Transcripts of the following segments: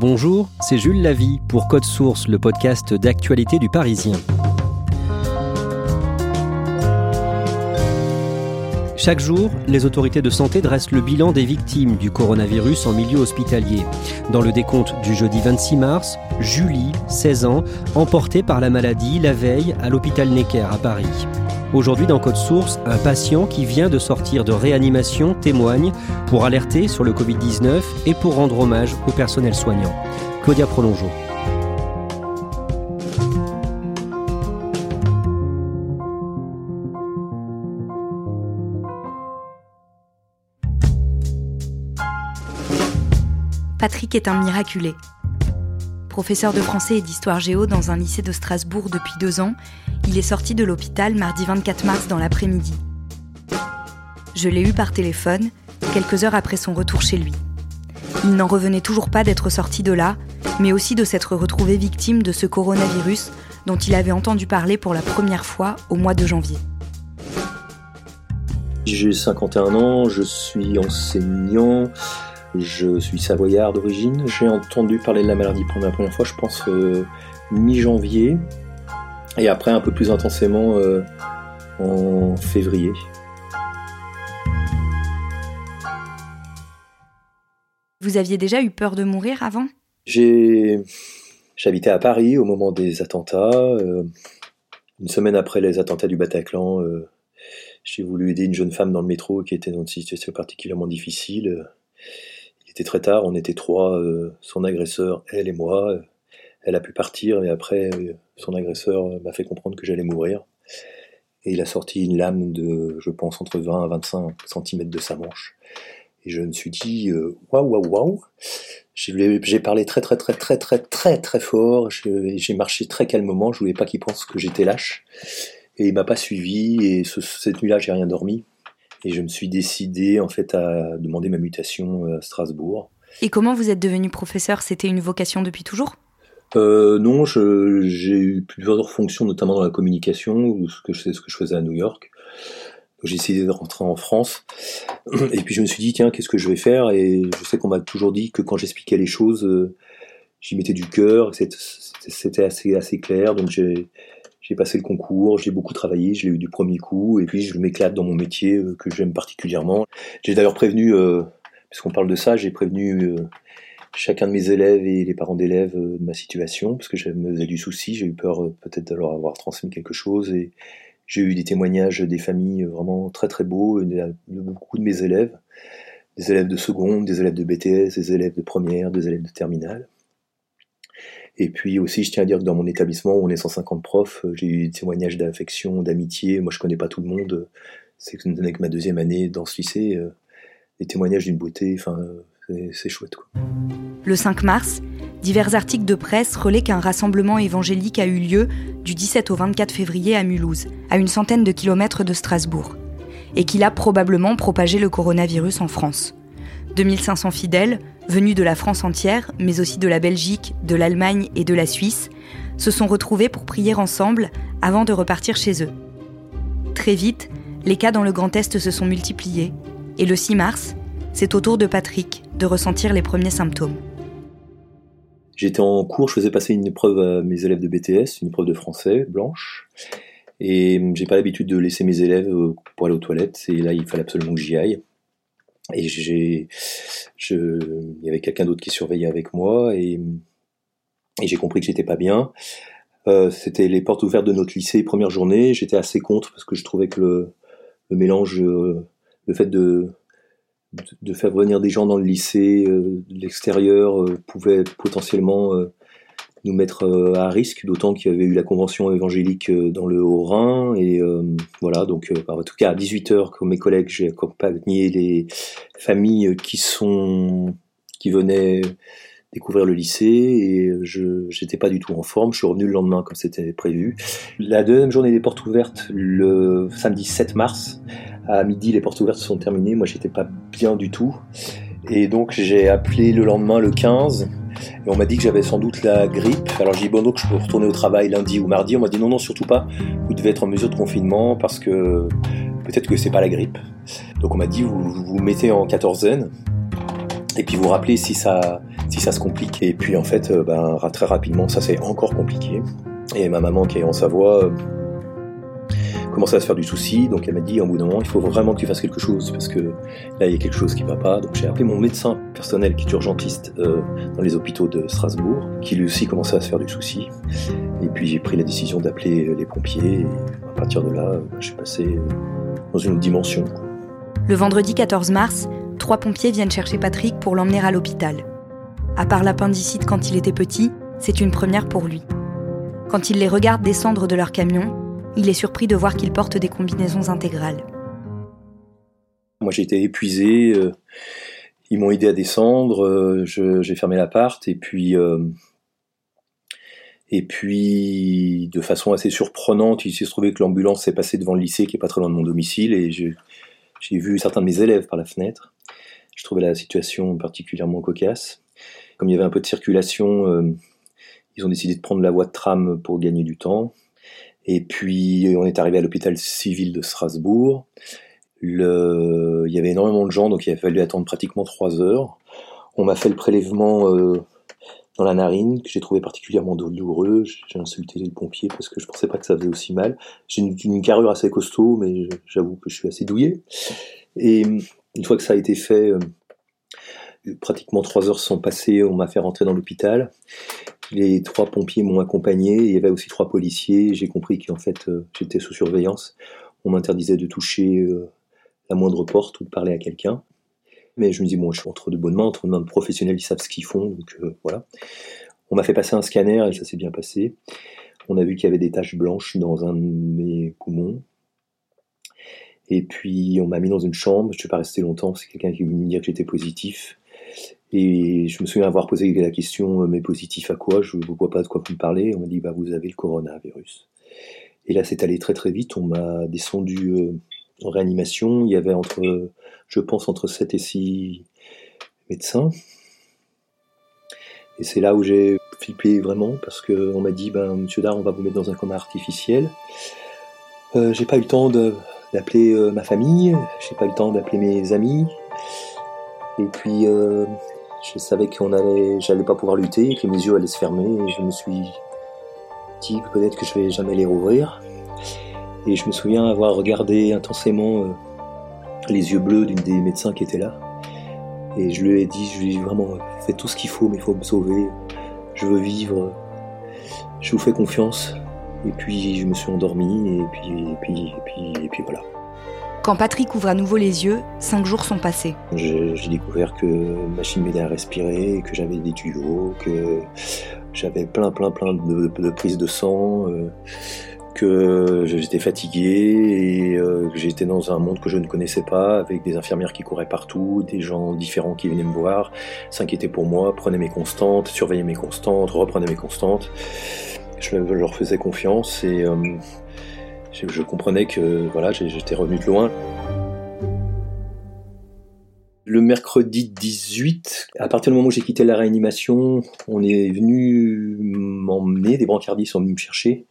Bonjour, c'est Jules Lavie pour Code Source, le podcast d'actualité du Parisien. Chaque jour, les autorités de santé dressent le bilan des victimes du coronavirus en milieu hospitalier. Dans le décompte du jeudi 26 mars, Julie, 16 ans, emportée par la maladie la veille à l'hôpital Necker à Paris. Aujourd'hui dans Code Source, un patient qui vient de sortir de réanimation témoigne pour alerter sur le Covid-19 et pour rendre hommage au personnel soignant. Claudia Prolongeau. Patrick est un miraculé. Professeur de français et d'histoire géo dans un lycée de Strasbourg depuis deux ans, il est sorti de l'hôpital mardi 24 mars dans l'après-midi. Je l'ai eu par téléphone, quelques heures après son retour chez lui. Il n'en revenait toujours pas d'être sorti de là, mais aussi de s'être retrouvé victime de ce coronavirus dont il avait entendu parler pour la première fois au mois de janvier. J'ai 51 ans, je suis enseignant, je suis savoyard d'origine. J'ai entendu parler de la maladie pour la première fois, je pense, euh, mi-janvier et après un peu plus intensément euh, en février. Vous aviez déjà eu peur de mourir avant? J'ai j'habitais à Paris au moment des attentats. Euh, une semaine après les attentats du Bataclan, euh, j'ai voulu aider une jeune femme dans le métro qui était dans une situation particulièrement difficile. Il était très tard, on était trois, son agresseur, elle et moi elle a pu partir et après euh, son agresseur euh, m'a fait comprendre que j'allais mourir. Et il a sorti une lame de, je pense, entre 20 à 25 cm de sa manche. Et je me suis dit, euh, waouh, waouh, waouh. J'ai parlé très, très, très, très, très, très, très fort. J'ai marché très calmement. Je voulais pas qu'il pense que j'étais lâche. Et il m'a pas suivi. Et cette nuit-là, j'ai rien dormi. Et je me suis décidé, en fait, à demander ma mutation à Strasbourg. Et comment vous êtes devenu professeur? C'était une vocation depuis toujours? Euh, non, j'ai eu plusieurs fonctions, notamment dans la communication, ce que je sais ce que je faisais à New York. J'ai essayé de rentrer en France. Et puis je me suis dit, tiens, qu'est-ce que je vais faire? Et je sais qu'on m'a toujours dit que quand j'expliquais les choses, euh, j'y mettais du cœur, c'était assez, assez clair. Donc j'ai passé le concours, j'ai beaucoup travaillé, je l'ai eu du premier coup, et puis je m'éclate dans mon métier euh, que j'aime particulièrement. J'ai d'ailleurs prévenu, euh, puisqu'on parle de ça, j'ai prévenu chacun de mes élèves et les parents d'élèves euh, de ma situation, parce que je me faisais du souci, j'ai eu peur euh, peut-être de leur avoir transmis quelque chose, et j'ai eu des témoignages des familles vraiment très très beaux, de beaucoup de mes élèves, des élèves de seconde, des élèves de BTS, des élèves de première, des élèves de terminale. Et puis aussi, je tiens à dire que dans mon établissement, on est 150 profs, euh, j'ai eu des témoignages d'affection, d'amitié. Moi, je connais pas tout le monde. C'est que ma deuxième année dans ce lycée, des témoignages d'une beauté. Enfin, c'est chouette. Le 5 mars, divers articles de presse relaient qu'un rassemblement évangélique a eu lieu du 17 au 24 février à Mulhouse, à une centaine de kilomètres de Strasbourg, et qu'il a probablement propagé le coronavirus en France. 2500 fidèles, venus de la France entière, mais aussi de la Belgique, de l'Allemagne et de la Suisse, se sont retrouvés pour prier ensemble avant de repartir chez eux. Très vite, les cas dans le Grand Est se sont multipliés, et le 6 mars, c'est au tour de Patrick de ressentir les premiers symptômes. J'étais en cours, je faisais passer une épreuve à mes élèves de BTS, une épreuve de français blanche. Et j'ai pas l'habitude de laisser mes élèves euh, pour aller aux toilettes. Et là, il fallait absolument que j'y aille. Et j'ai, il y avait quelqu'un d'autre qui surveillait avec moi et, j'ai compris que j'étais pas bien. Euh, c'était les portes ouvertes de notre lycée, première journée. J'étais assez contre parce que je trouvais que le, mélange, euh, le fait de de faire venir des gens dans le lycée euh, de l'extérieur euh, pouvait potentiellement euh, nous mettre à risque, d'autant qu'il y avait eu la convention évangélique dans le Haut-Rhin. Et voilà, donc en tout cas à 18h, comme mes collègues, j'ai accompagné les familles qui sont qui venaient découvrir le lycée et je n'étais pas du tout en forme. Je suis revenu le lendemain comme c'était prévu. La deuxième journée des portes ouvertes, le samedi 7 mars, à midi, les portes ouvertes sont terminées. Moi, j'étais pas bien du tout. Et donc, j'ai appelé le lendemain, le 15, et on m'a dit que j'avais sans doute la grippe. Alors, j'ai dit, bon, donc, je peux retourner au travail lundi ou mardi. On m'a dit, non, non, surtout pas. Vous devez être en mesure de confinement parce que peut-être que c'est pas la grippe. Donc, on m'a dit, vous vous mettez en quatorzaine et puis vous rappelez si ça si ça se complique. Et puis en fait, ben, très rapidement, ça s'est encore compliqué. Et ma maman qui est en Savoie commençait à se faire du souci, donc elle m'a dit en bout d'un moment, il faut vraiment que tu fasses quelque chose, parce que là, il y a quelque chose qui va pas. Donc j'ai appelé mon médecin personnel, qui est urgentiste euh, dans les hôpitaux de Strasbourg, qui lui aussi commençait à se faire du souci. Et puis j'ai pris la décision d'appeler les pompiers, à partir de là, je suis passé euh, dans une dimension. Le vendredi 14 mars, trois pompiers viennent chercher Patrick pour l'emmener à l'hôpital. À part l'appendicite quand il était petit, c'est une première pour lui. Quand il les regarde descendre de leur camion, il est surpris de voir qu'ils portent des combinaisons intégrales. Moi été épuisé, euh, ils m'ont aidé à descendre, euh, j'ai fermé l'appart et puis euh, et puis de façon assez surprenante, il s'est trouvé que l'ambulance s'est passée devant le lycée qui est pas très loin de mon domicile et j'ai vu certains de mes élèves par la fenêtre. Je trouvais la situation particulièrement cocasse. Comme il y avait un peu de circulation, ils ont décidé de prendre la voie de tram pour gagner du temps. Et puis on est arrivé à l'hôpital civil de Strasbourg. Il y avait énormément de gens, donc il a fallu attendre pratiquement trois heures. On m'a fait le prélèvement euh, dans la narine, que j'ai trouvé particulièrement douloureux. J'ai insulté les pompiers parce que je pensais pas que ça faisait aussi mal. J'ai une, une, carrure assez costaud, mais j'avoue que je suis assez douillé. Et une fois que ça a été fait, euh, pratiquement trois heures sont passées, on m'a fait rentrer dans l'hôpital. Les trois pompiers m'ont accompagné, il y avait aussi trois policiers. J'ai compris qu'en fait euh, j'étais sous surveillance. On m'interdisait de toucher euh, la moindre porte ou de parler à quelqu'un. Mais je me dis, bon, je suis entre de bonnes mains, entre de mains de professionnels, ils savent ce qu'ils font, donc euh, voilà. On m'a fait passer un scanner et ça s'est bien passé. On a vu qu'il y avait des taches blanches dans un de mes poumons. Et puis on m'a mis dans une chambre, je ne suis pas resté longtemps, c'est quelqu'un qui me dire que j'étais positif. Et je me souviens avoir posé la question, euh, mais positif à quoi? Je ne vois pas de quoi vous me parlez. On m'a dit, bah, vous avez le coronavirus. Et là, c'est allé très très vite. On m'a descendu euh, en réanimation. Il y avait entre, je pense, entre 7 et 6 médecins. Et c'est là où j'ai flippé vraiment, parce qu'on m'a dit, ben, monsieur Dar, on va vous mettre dans un coma artificiel. Euh, j'ai pas eu le temps d'appeler ma famille, j'ai pas eu le temps d'appeler mes amis. Et puis, je savais qu'on allait, j'allais pas pouvoir lutter, que mes yeux allaient se fermer, et je me suis dit peut-être que je vais jamais les rouvrir. Et je me souviens avoir regardé intensément euh, les yeux bleus d'une des médecins qui était là. Et je lui ai dit, je lui ai dit vraiment, faites tout ce qu'il faut, mais il faut me sauver. Je veux vivre. Je vous fais confiance. Et puis je me suis endormi, et puis, et puis, et puis, et puis voilà. Quand Patrick ouvre à nouveau les yeux, cinq jours sont passés. J'ai découvert que ma machine m'aidait à respirer, que j'avais des tuyaux, que j'avais plein, plein, plein de, prises de sang, euh, que j'étais fatigué et euh, que j'étais dans un monde que je ne connaissais pas, avec des infirmières qui couraient partout, des gens différents qui venaient me voir, s'inquiétaient pour moi, prenaient mes constantes, surveillaient mes constantes, reprenaient mes constantes. Je, leur faisais confiance et euh, je, comprenais que voilà, j'étais revenu de loin. Le mercredi 18, à partir du moment où j'ai quitté la réanimation, on est venu m'emmener, des brancardiers sont venus me chercher,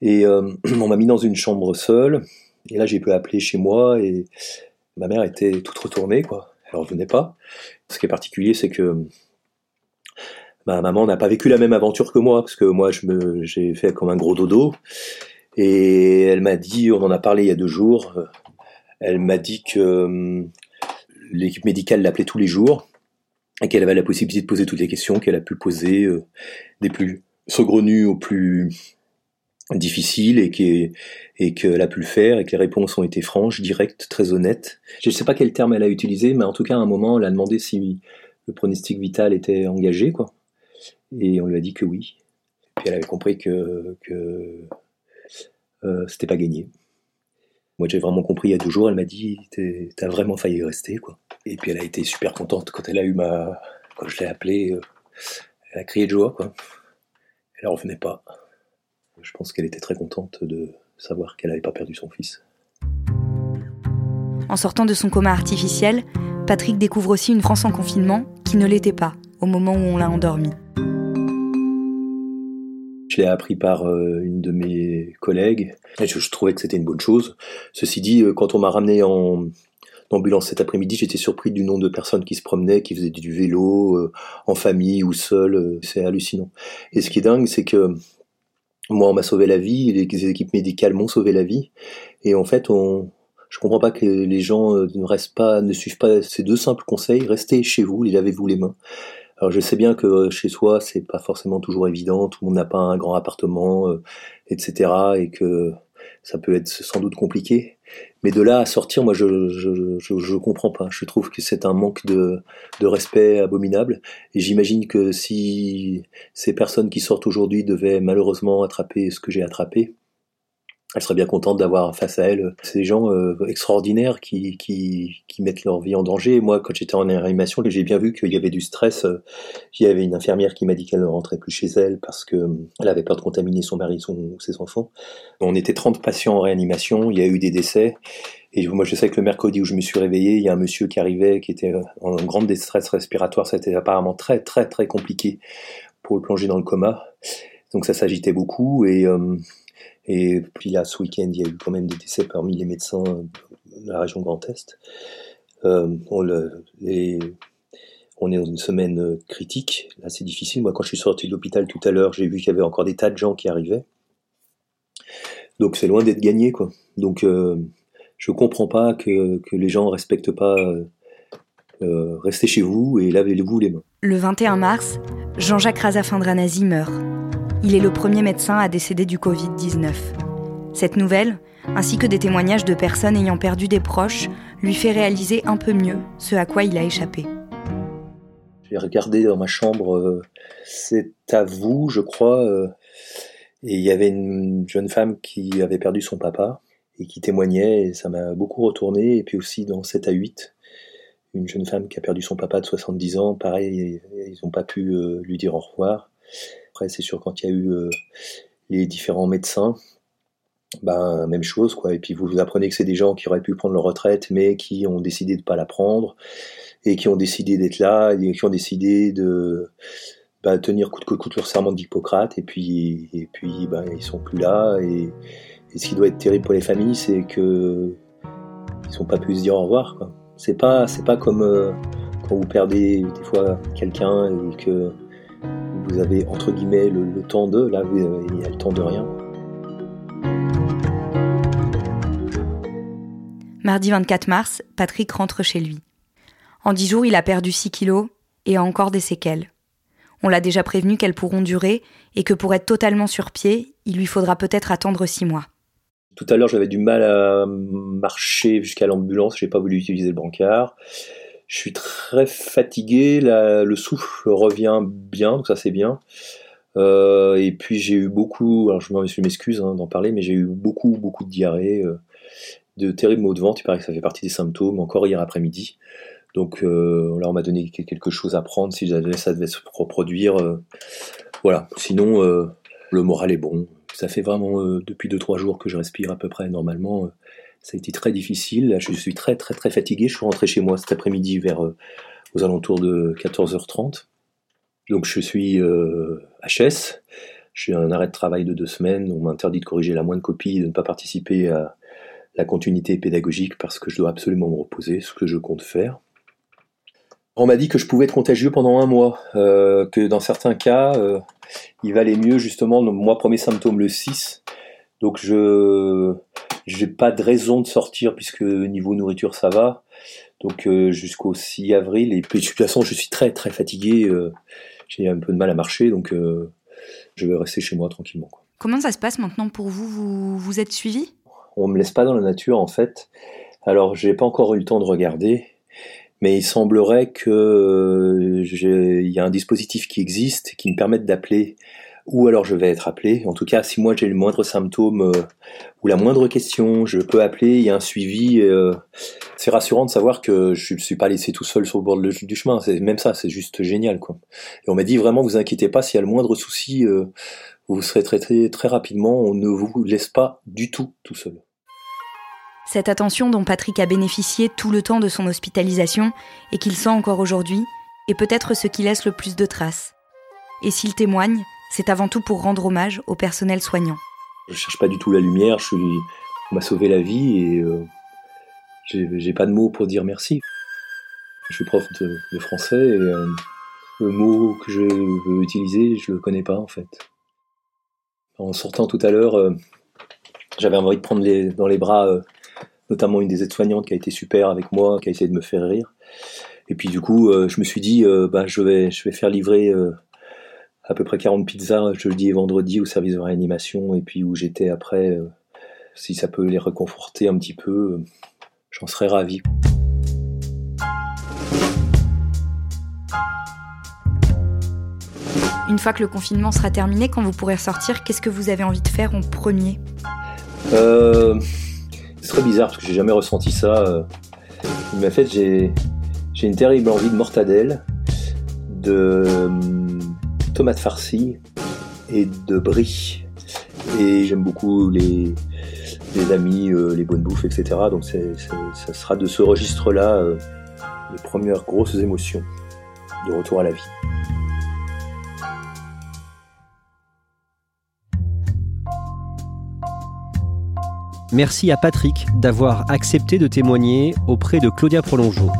et euh, on m'a mis dans une chambre seule, et là j'ai pu appeler chez moi, et ma mère était toute retournée, quoi. Elle revenait pas. Ce qui est particulier, c'est que ma maman n'a pas vécu la même aventure que moi, parce que moi j'ai fait comme un gros dodo, et elle m'a dit, on en a parlé il y a deux jours, euh, elle m'a dit que euh, l'équipe médicale l'appelait tous les jours et qu'elle avait la possibilité de poser toutes les questions qu'elle a pu poser, euh, des plus saugrenues aux plus difficiles et qu'elle a pu le faire et que les réponses ont été franches, directes, très honnêtes. Je ne sais pas quel terme elle a utilisé, mais en tout cas à un moment elle a demandé si le pronostic vital était engagé, quoi. Et on lui a dit que oui. Puis elle avait compris que, que euh, c'était pas gagné. Moi, j'ai vraiment compris il y a deux jours, elle m'a dit T'as vraiment failli rester, quoi. Et puis, elle a été super contente quand elle a eu ma. Quand je l'ai appelée, euh, elle a crié de joie, quoi. Elle ne revenait pas. Je pense qu'elle était très contente de savoir qu'elle n'avait pas perdu son fils. En sortant de son coma artificiel, Patrick découvre aussi une France en confinement qui ne l'était pas au moment où on l'a endormi. Je l'ai appris par euh, une de mes collègues et je, trouvais que c'était une bonne chose. Ceci dit, euh, quand on m'a ramené en, d'ambulance cet après-midi, j'étais surpris du nombre de personnes qui se promenaient, qui faisaient du vélo, euh, en famille ou seules. C'est hallucinant. Et ce qui est dingue, c'est que moi, on m'a sauvé la vie, les équipes médicales m'ont sauvé la vie. Et en fait, on, je comprends pas que les gens ne restent pas, ne suivent pas ces deux simples conseils. Restez chez vous, lavez-vous les mains. Alors je sais bien que chez soi, c'est pas forcément toujours évident. Tout le monde n'a pas un grand appartement, etc. Et que ça peut être sans doute compliqué. Mais de là à sortir, moi, je je, je, je comprends pas. Je trouve que c'est un manque de, de respect abominable. Et j'imagine que si ces personnes qui sortent aujourd'hui devaient malheureusement attraper ce que j'ai attrapé, elle serait bien contente d'avoir face à elle ces gens euh, extraordinaires qui, qui, qui, mettent leur vie en danger. moi, quand j'étais en réanimation, j'ai bien vu qu'il y avait du stress. Euh, il y avait une infirmière qui m'a dit qu'elle ne rentrait plus chez elle parce que euh, elle avait peur de contaminer son mari ou ses enfants. On était 30 patients en réanimation, il y a eu des décès. Et moi, je sais que le mercredi où je me suis réveillé, il y a un monsieur qui arrivait, qui était en grande détresse respiratoire. C'était apparemment très, très, très compliqué pour le plonger dans le coma. Donc ça s'agitait beaucoup et et puis là, ce week-end, il y a eu quand même des décès parmi les médecins de la région Grand Est. Euh, on, est dans une semaine euh, critique. Là, c'est difficile. Moi, quand je suis sorti de l'hôpital tout à l'heure, j'ai vu qu'il y avait encore des tas de gens qui arrivaient. Donc, c'est loin d'être gagné, quoi. Donc, euh, je comprends pas que, les gens respectent pas. Euh restez chez vous et lavez-vous les mains. Le 21 mars, Jean-Jacques Razafindranasi meurt. Il est le premier médecin à décéder du Covid-19. Cette nouvelle, ainsi que des témoignages de personnes ayant perdu des proches, lui fait réaliser un peu mieux ce à quoi il a échappé. J'ai regardé dans ma chambre, euh, c'est à vous, je crois, euh, et il y avait une jeune femme qui avait perdu son papa et qui témoignait, et ça m'a beaucoup retourné, et puis aussi dans 7 à 8, une jeune femme qui a perdu son papa de 70 ans, pareil, ils n'ont pas pu euh, lui dire au revoir. C'est sûr, quand il y a eu euh, les différents médecins, ben, même chose, quoi. Et puis vous, vous apprenez que c'est des gens qui auraient pu prendre leur retraite, mais qui ont décidé de pas la prendre, et qui ont décidé d'être là, et qui ont décidé de ben, tenir coûte que coûte leur serment d'Hippocrate, et puis, et puis ben, ils sont plus là. Et, ce qui doit être terrible pour les familles, c'est que ils n'ont pas pu se dire au revoir. C'est pas, c'est pas comme euh, quand vous perdez des fois quelqu'un et que vous avez entre guillemets le, temps de, là il y a le temps de rien. Mardi 24 mars, Patrick rentre chez lui. En dix jours, il a perdu 6 kilos et a encore des séquelles. On l'a déjà prévenu qu'elles pourront durer et que pour être totalement sur pied, il lui faudra peut-être attendre 6 mois. Tout à l'heure, j'avais du mal à marcher jusqu'à l'ambulance, j'ai pas voulu utiliser le brancard. Je suis très fatigué, le souffle revient bien, donc ça c'est bien. Euh, et puis j'ai eu beaucoup, alors je m'excuse hein, d'en parler, mais j'ai eu beaucoup, beaucoup de diarrhée, euh, de terribles maux de ventre, il paraît que ça fait partie des symptômes, encore hier après-midi. Donc euh, là on m'a donné quelque chose à prendre si ça devait se reproduire. voilà, sinon le moral est bon. Ça fait vraiment depuis 2-3 jours que je respire à peu près normalement. Ça a été très difficile. je suis très très très fatigué. Je suis rentré chez moi cet après-midi vers euh, aux alentours de 14h30. Donc je suis euh, HS. J'ai un arrêt de travail de deux semaines. On m'a interdit de corriger la moindre copie, de ne pas participer à la continuité pédagogique parce que je dois absolument me reposer, ce que je compte faire. On m'a dit que je pouvais être contagieux pendant un mois, euh, que dans certains cas, il valait mieux justement, moi premier symptôme le 6, donc je j'ai pas de raison de sortir puisque niveau nourriture ça va. Donc euh, jusqu'au 6 avril. Et puis de toute façon je suis très très fatigué. Euh, j'ai un peu de mal à marcher donc euh, je vais rester chez moi tranquillement. Comment ça se passe maintenant pour vous? Vous, vous êtes suivi? On me laisse pas dans la nature en fait. Alors j'ai pas encore eu le temps de regarder. Mais il semblerait que il y a un dispositif qui existe qui me permette d'appeler ou alors je vais être appelé. En tout cas, si moi j'ai le moindre symptôme euh, ou la moindre question, je peux appeler, il y a un suivi. Euh, c'est rassurant de savoir que je ne suis pas laissé tout seul sur le bord du chemin. Même ça, c'est juste génial. Quoi. Et on m'a dit vraiment, vous inquiétez pas, s'il y a le moindre souci, euh, vous serez traité très rapidement. On ne vous laisse pas du tout tout seul. Cette attention dont Patrick a bénéficié tout le temps de son hospitalisation et qu'il sent encore aujourd'hui est peut-être ce qui laisse le plus de traces. Et s'il témoigne, c'est avant tout pour rendre hommage au personnel soignant. Je cherche pas du tout la lumière, je on m'a sauvé la vie et euh, j'ai pas de mots pour dire merci. Je suis prof de, français et euh, le mot que je veux utiliser, je le connais pas en fait. En sortant tout à l'heure, euh, j'avais envie de prendre dans les bras euh, notamment une des aides-soignantes qui a été super avec moi, qui a essayé de me faire rire. Et puis du coup, je me suis dit, bah, je, vais, je vais faire livrer à peu près 40 pizzas jeudi et vendredi au service de réanimation, et puis où j'étais après, si ça peut les réconforter un petit peu, j'en serais ravi. Une fois que le confinement sera terminé, quand vous pourrez ressortir, qu'est-ce que vous avez envie de faire en premier? Euh, C'est très bizarre parce que j'ai jamais ressenti ça. Euh. Mais en fait, j'ai, une terrible envie de mortadelle, de tomates farcies et de brie. Et j'aime beaucoup les, amis, euh, les bonnes bouffes, etc. Donc ça sera de ce registre-là euh, les premières grosses émotions de retour à la vie. Merci à Patrick d'avoir accepté de témoigner auprès de Claudia Prolongeau.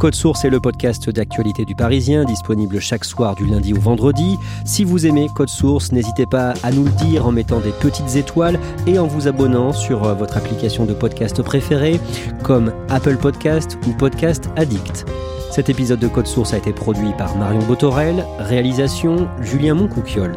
Code Source est le podcast d'actualité du Parisien, disponible chaque soir du lundi au vendredi. Si vous aimez Code Source, n'hésitez pas à nous le dire en mettant des petites étoiles et en vous abonnant sur euh, votre application de podcast préférée, comme Apple Podcast ou Podcast Addict. Cet épisode de Code Source a été produit par Marion Botorel, réalisation Julien Moncouquiole.